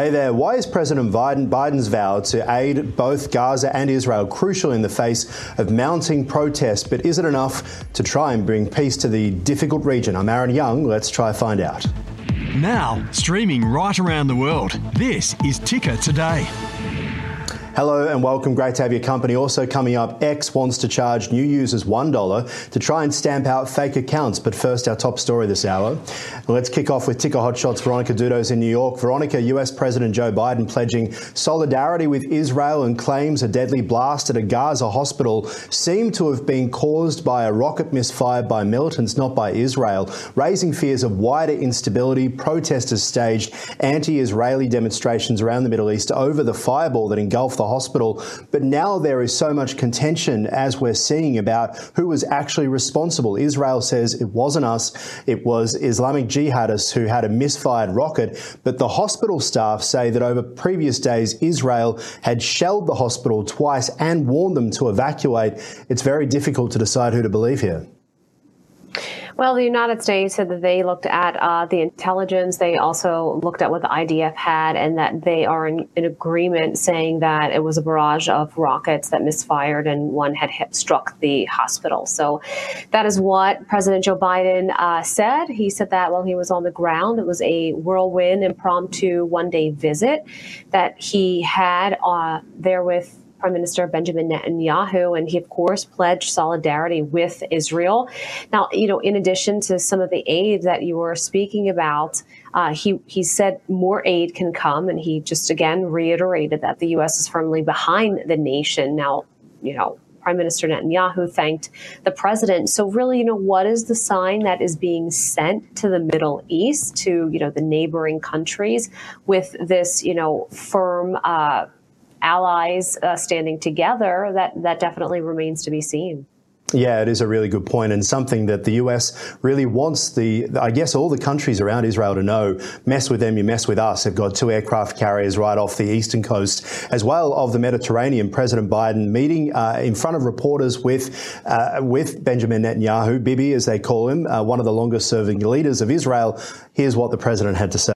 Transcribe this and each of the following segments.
Hey there, why is President Biden, Biden's vow to aid both Gaza and Israel crucial in the face of mounting protests? But is it enough to try and bring peace to the difficult region? I'm Aaron Young. Let's try find out. Now, streaming right around the world, this is Ticker Today. Hello and welcome. Great to have your company. Also coming up, X wants to charge new users $1 to try and stamp out fake accounts. But first, our top story this hour. Let's kick off with Ticker Hotshots. Veronica Dudos in New York. Veronica, US President Joe Biden pledging solidarity with Israel and claims a deadly blast at a Gaza hospital seemed to have been caused by a rocket misfired by militants, not by Israel, raising fears of wider instability. Protesters staged anti-Israeli demonstrations around the Middle East over the fireball that engulfed the hospital. But now there is so much contention, as we're seeing, about who was actually responsible. Israel says it wasn't us, it was Islamic jihadists who had a misfired rocket. But the hospital staff say that over previous days, Israel had shelled the hospital twice and warned them to evacuate. It's very difficult to decide who to believe here. Well, the United States said that they looked at uh, the intelligence. They also looked at what the IDF had, and that they are in, in, agreement saying that it was a barrage of rockets that misfired and one had hit, struck the hospital. So that is what President Joe Biden uh, said. He said that while he was on the ground, it was a whirlwind, impromptu one day visit that he had uh, there with Prime Minister Benjamin Netanyahu, and he, of course, pledged solidarity with Israel. Now, you know, in addition to some of the aid that you were speaking about, uh, he he said more aid can come, and he just again reiterated that the U.S. is firmly behind the nation. Now, you know, Prime Minister Netanyahu thanked the president. So really, you know, what is the sign that is being sent to the Middle East, to you know the neighboring countries, with this you know firm. Uh, allies uh, standing together, that, that definitely remains to be seen. Yeah, it is a really good point and something that the US really wants the, I guess, all the countries around Israel to know. Mess with them, you mess with us. They've got two aircraft carriers right off the eastern coast, as well of the Mediterranean. President Biden meeting uh, in front of reporters with uh, with Benjamin Netanyahu, Bibi, as they call him, uh, one of the longest-serving leaders of Israel. Here's what the president had to say.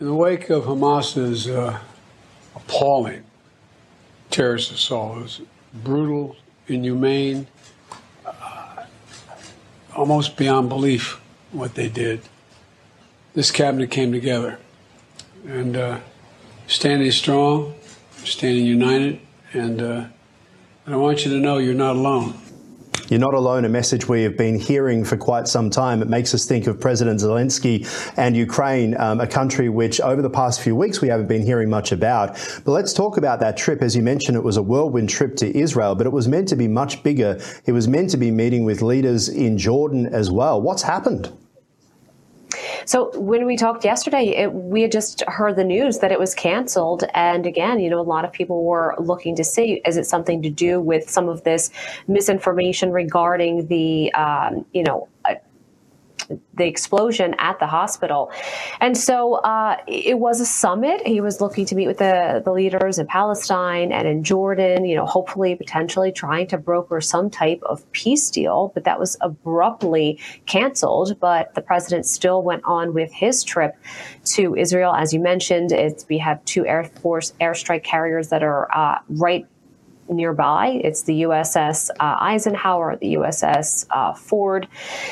In the wake of Hamas's uh, appalling terrorist assault. It was brutal, inhumane, uh, almost beyond belief what they did. This cabinet came together and uh, standing strong, standing united, and, uh, and I want you to know you're not alone. You're not alone, a message we have been hearing for quite some time. It makes us think of President Zelensky and Ukraine, um, a country which over the past few weeks we haven't been hearing much about. But let's talk about that trip. As you mentioned, it was a whirlwind trip to Israel, but it was meant to be much bigger. It was meant to be meeting with leaders in Jordan as well. What's happened? So when we talked yesterday, it, we had just heard the news that it was canceled. And again, you know, a lot of people were looking to see is it something to do with some of this misinformation regarding the, um, you know, the explosion at the hospital. And so uh, it was a summit. He was looking to meet with the, the leaders in Palestine and in Jordan, you know, hopefully, potentially trying to broker some type of peace deal. But that was abruptly canceled. But the president still went on with his trip to Israel. As you mentioned, it's, we have two Air Force airstrike carriers that are uh, right nearby. It's the USS uh, Eisenhower, the USS uh, Ford.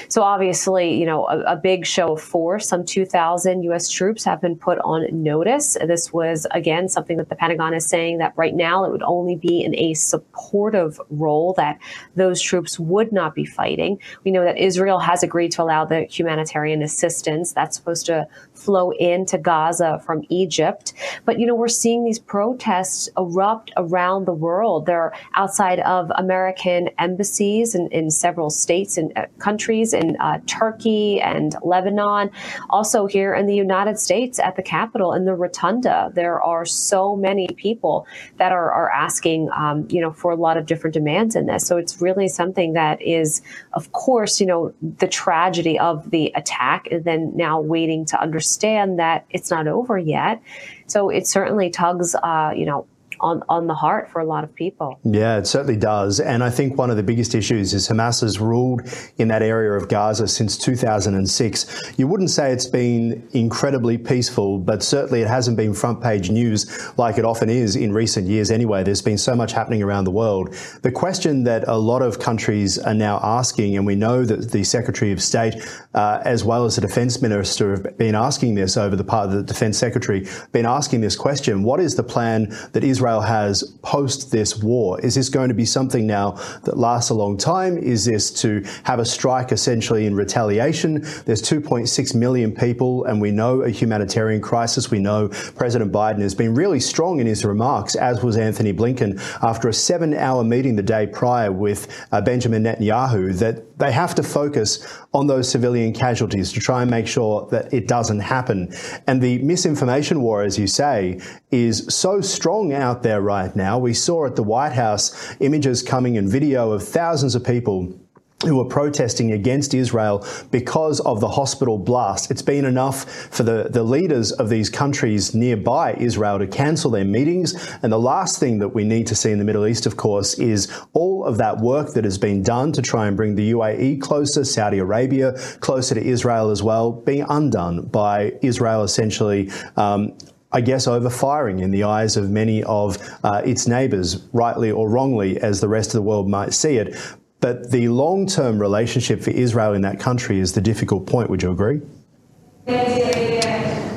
So obviously, you know, a, a, big show of force. Some 2,000 U.S. troops have been put on notice. This was again something that the Pentagon is saying that right now it would only be in a supportive role that those troops would not be fighting. We know that Israel has agreed to allow the humanitarian assistance that's supposed to flow into Gaza from Egypt. But you know, we're seeing these protests erupt around the world they're outside of American embassies in, in several states and uh, countries in uh, Turkey and Lebanon. Also, here in the United States at the Capitol in the Rotunda, there are so many people that are, are asking, um, you know, for a lot of different demands in this. So it's really something that is, of course, you know, the tragedy of the attack, and then now waiting to understand that it's not over yet. So it certainly tugs, uh, you know, on, on the heart for a lot of people. Yeah, it certainly does. And I think one of the biggest issues is Hamas has ruled in that area of Gaza since 2006. You wouldn't say it's been incredibly peaceful, but certainly it hasn't been front page news like it often is in recent years anyway. There's been so much happening around the world. The question that a lot of countries are now asking, and we know that the Secretary of State, uh, as well as the Defence Minister, have been asking this over the part of the Defence Secretary, been asking this question what is the plan that Israel has post this war? Is this going to be something now that lasts a long time? Is this to have a strike essentially in retaliation? There's 2.6 million people, and we know a humanitarian crisis. We know President Biden has been really strong in his remarks, as was Antony Blinken, after a seven hour meeting the day prior with uh, Benjamin Netanyahu, that they have to focus on those civilian casualties to try and make sure that it doesn't happen. And the misinformation war, as you say, is so strong out there right now. We saw at the White House images coming in video of thousands of people who were protesting against Israel because of the hospital blast. It's been enough for the, the leaders of these countries nearby Israel to cancel their meetings. And the last thing that we need to see in the Middle East, of course, is all of that work that has been done to try and bring the UAE closer, Saudi Arabia closer to Israel as well, being undone by Israel essentially. Um, I guess, overfiring in the eyes of many of uh, its neighbours, rightly or wrongly, as the rest of the world might see it. But the long term relationship for Israel in that country is the difficult point. Would you agree?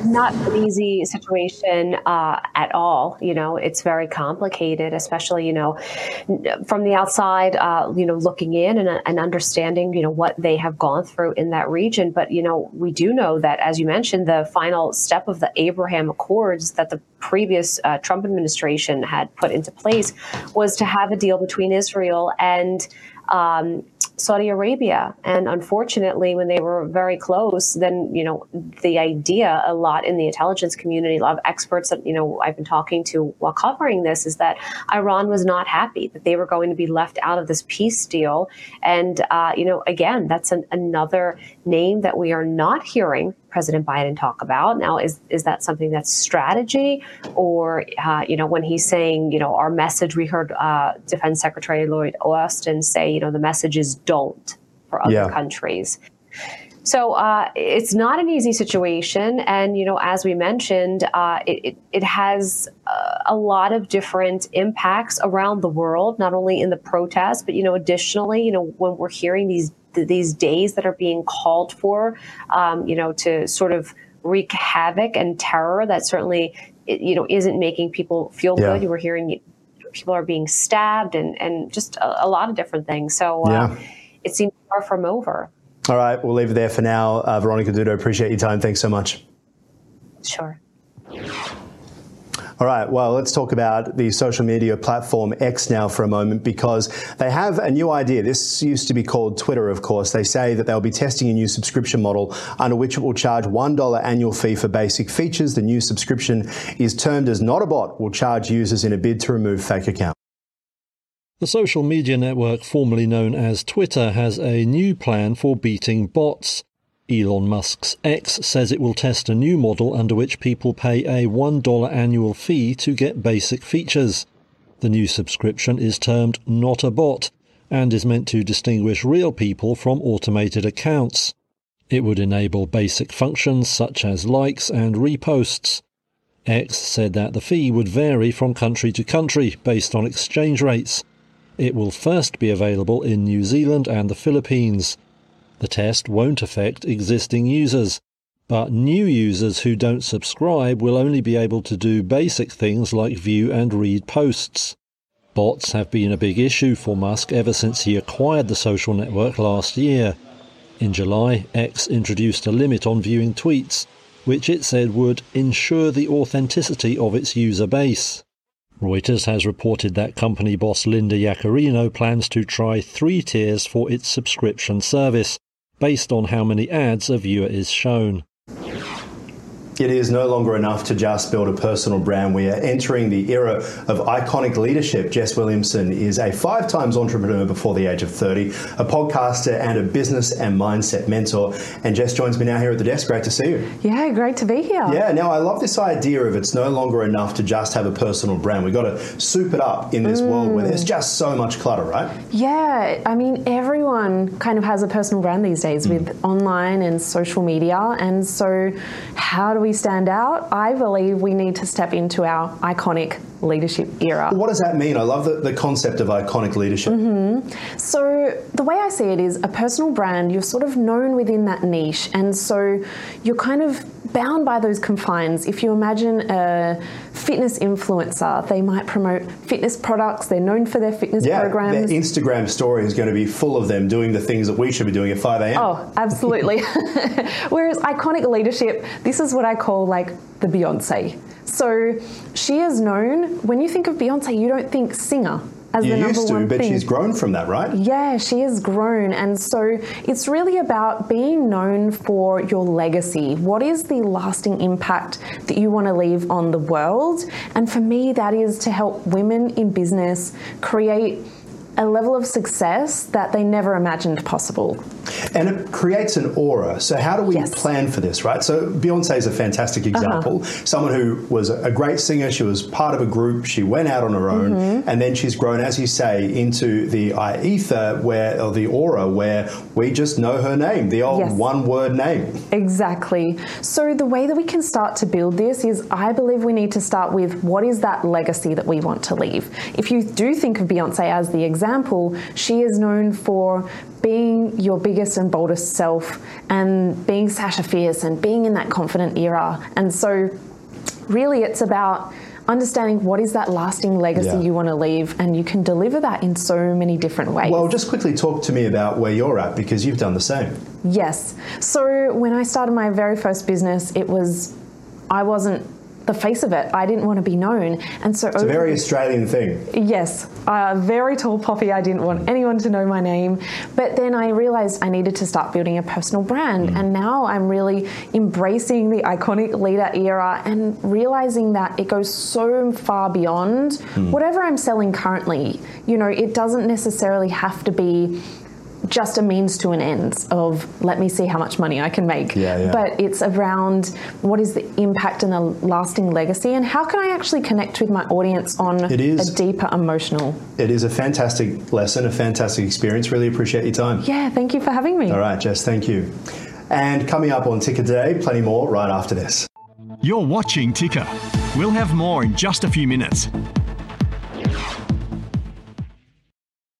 Not an easy situation uh, at all. You know, it's very complicated, especially, you know, from the outside, uh, you know, looking in and, and, understanding, you know, what they have gone through in that region. But, you know, we do know that, as you mentioned, the final step of the Abraham Accords that the previous uh, Trump administration had put into place was to have a deal between Israel and um, Saudi Arabia. And unfortunately, when they were very close, then, you know, the idea a lot in the intelligence community, a lot of experts that, you know, I've been talking to while covering this is that Iran was not happy that they were going to be left out of this peace deal. And, uh, you know, again, that's an, another name that we are not hearing President Biden talk about. Now, is is that something that's strategy, or uh, you know, when he's saying, you know, our message, we heard uh, Defense Secretary Lloyd Austin say, you know, the message is don't for other yeah. countries. So uh, it's not an easy situation, and you know, as we mentioned, uh, it, it, it has uh, a lot of different impacts around the world, not only in the protests, but you know, additionally, you know, when we're hearing these these days that are being called for, um, you know, to sort of wreak havoc and terror that certainly, you know, isn't making people feel yeah. good. You were hearing people are being stabbed and, and just a, a lot of different things. So uh, yeah. it seems far from over. All right, we'll leave it there for now. Uh, Veronica Dudo, appreciate your time. Thanks so much. Sure. All right, well, let's talk about the social media platform X now for a moment because they have a new idea. This used to be called Twitter, of course. They say that they'll be testing a new subscription model under which it will charge $1 annual fee for basic features. The new subscription is termed as Not a Bot, will charge users in a bid to remove fake accounts. The social media network formerly known as Twitter has a new plan for beating bots. Elon Musk's X says it will test a new model under which people pay a $1 annual fee to get basic features. The new subscription is termed Not a Bot and is meant to distinguish real people from automated accounts. It would enable basic functions such as likes and reposts. X said that the fee would vary from country to country based on exchange rates. It will first be available in New Zealand and the Philippines. The test won't affect existing users, but new users who don't subscribe will only be able to do basic things like view and read posts. Bots have been a big issue for Musk ever since he acquired the social network last year. In July, X introduced a limit on viewing tweets, which it said would ensure the authenticity of its user base. Reuters has reported that company boss Linda Yaccarino plans to try three tiers for its subscription service, based on how many ads a viewer is shown. It is no longer enough to just build a personal brand. We are entering the era of iconic leadership. Jess Williamson is a five times entrepreneur before the age of 30, a podcaster, and a business and mindset mentor. And Jess joins me now here at the desk. Great to see you. Yeah, great to be here. Yeah, now I love this idea of it's no longer enough to just have a personal brand. We've got to soup it up in this mm. world where there's just so much clutter, right? Yeah, I mean, everyone kind of has a personal brand these days mm. with online and social media. And so, how do we stand out? I believe we need to step into our iconic leadership era. What does that mean? I love the, the concept of iconic leadership. Mm-hmm. So, the way I see it is a personal brand, you're sort of known within that niche. And so, you're kind of bound by those confines. If you imagine a fitness influencer, they might promote fitness products, they're known for their fitness yeah, programs. Their Instagram story is going to be full of them doing the things that we should be doing at 5 a.m. Oh, absolutely. Whereas iconic leadership, this is what I call like the Beyonce. So she is known, when you think of Beyonce, you don't think singer as you the number to, one but thing. she's grown from that, right? Yeah, she has grown. And so it's really about being known for your legacy. What is the lasting impact that you want to leave on the world? And for me, that is to help women in business create a level of success that they never imagined possible. And it creates an aura. So, how do we yes. plan for this, right? So, Beyonce is a fantastic uh-huh. example. Uh-huh. Someone who was a great singer, she was part of a group, she went out on her own, mm-hmm. and then she's grown, as you say, into the ether, where, or the aura, where we just know her name, the old yes. one word name. Exactly. So, the way that we can start to build this is I believe we need to start with what is that legacy that we want to leave. If you do think of Beyonce as the example, she is known for being your biggest and boldest self and being Sasha Fierce and being in that confident era. And so, really, it's about understanding what is that lasting legacy yeah. you want to leave and you can deliver that in so many different ways. Well, just quickly talk to me about where you're at because you've done the same. Yes. So when I started my very first business, it was I wasn't the face of it. I didn't want to be known, and so it's a very Australian thing. Yes, uh, very tall poppy. I didn't want anyone to know my name, but then I realized I needed to start building a personal brand, mm. and now I'm really embracing the iconic leader era and realizing that it goes so far beyond mm. whatever I'm selling currently. You know, it doesn't necessarily have to be just a means to an end of let me see how much money I can make. Yeah, yeah. But it's around what is the impact and the lasting legacy and how can I actually connect with my audience on it is, a deeper emotional. It is a fantastic lesson, a fantastic experience. Really appreciate your time. Yeah, thank you for having me. All right, Jess, thank you. And coming up on Ticker today, plenty more right after this. You're watching Ticker. We'll have more in just a few minutes.